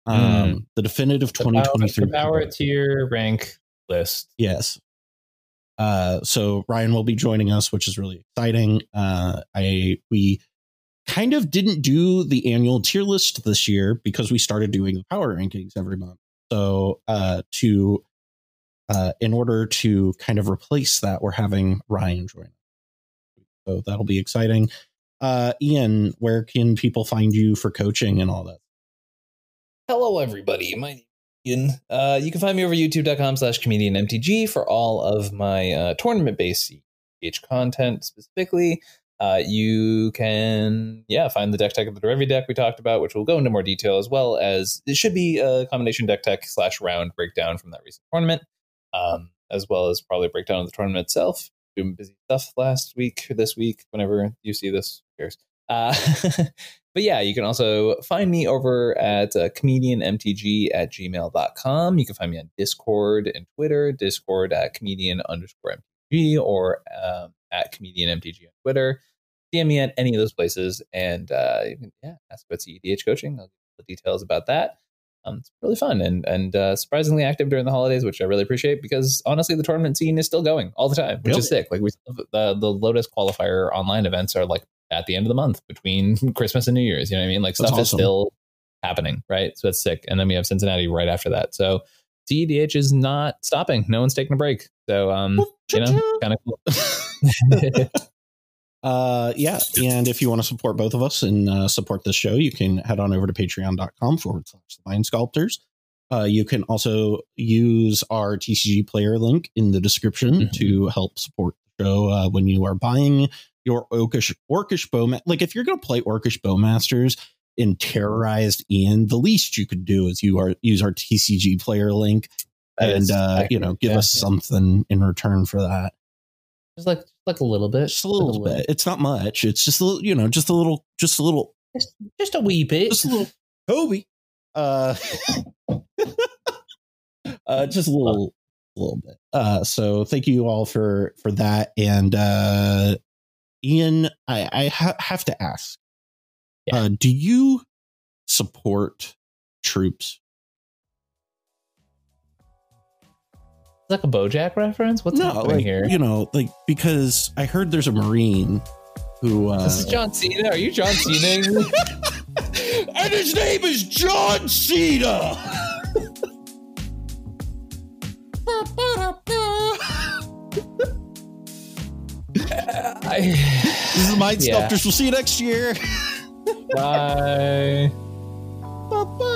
Um, the definitive The power- 2023 the power tier rank list. Yes. Uh, so Ryan will be joining us, which is really exciting. Uh, I we kind of didn't do the annual tier list this year because we started doing the power rankings every month. So uh, to uh, in order to kind of replace that, we're having Ryan join. So that'll be exciting. Uh, Ian, where can people find you for coaching and all that? Hello, everybody. My. Uh, you can find me over youtube.com slash comedian MTG for all of my uh, tournament based CH content specifically. Uh, you can, yeah, find the deck tech of the Derevi deck we talked about, which we'll go into more detail as well as it should be a combination deck tech slash round breakdown from that recent tournament, um, as well as probably a breakdown of the tournament itself. Doing busy stuff last week or this week, whenever you see this, who cares? But yeah, you can also find me over at uh, comedianmtg at gmail.com. You can find me on Discord and Twitter, Discord at comedian underscore MTG or um, at comedian MTG on Twitter. DM me at any of those places and uh, you can yeah, ask about CEDH coaching. I'll give you the details about that. Um, it's really fun and and uh, surprisingly active during the holidays, which I really appreciate because honestly, the tournament scene is still going all the time, which Yep. is sick. Like we the the Lotus qualifier online events are like at the end of the month between Christmas and New Year's. You know what I mean? Like That's stuff is still happening, right? So it's sick. And then we have Cincinnati right after that. So CEDH is not stopping. No one's taking a break. So um, you know, kind of cool. Uh, yeah. And if you want to support both of us and uh, support this show, you can head on over to patreon.com forward slash the mind sculptors. Uh, you can also use our TCG player link in the description Mhm. to help support the show uh, when you are buying your Orcish, Orcish Bowma. Like if you're going to play Orcish Bowmasters and terrorized Ian, the least you could do is you are use our TCG player link and uh, you know give us something in return for that. just like like a little bit, Just a little bit. It's not much. It's just a little, you know, just a little, just a little, just, just a wee bit. just a little Kobe. Uh, uh, just a little, a little bit. Uh, so thank you all for for that. And uh, Ian, I, I ha- have to ask, Yeah. uh, do you support troops? It's like a BoJack reference. What's happening like here? you know, like because I heard there's a Marine who uh, this is John Cena. Are you John Cena? and his name is John Cena. I, this is Mind yeah. Sculptors. We'll see you next year. Bye. Bye.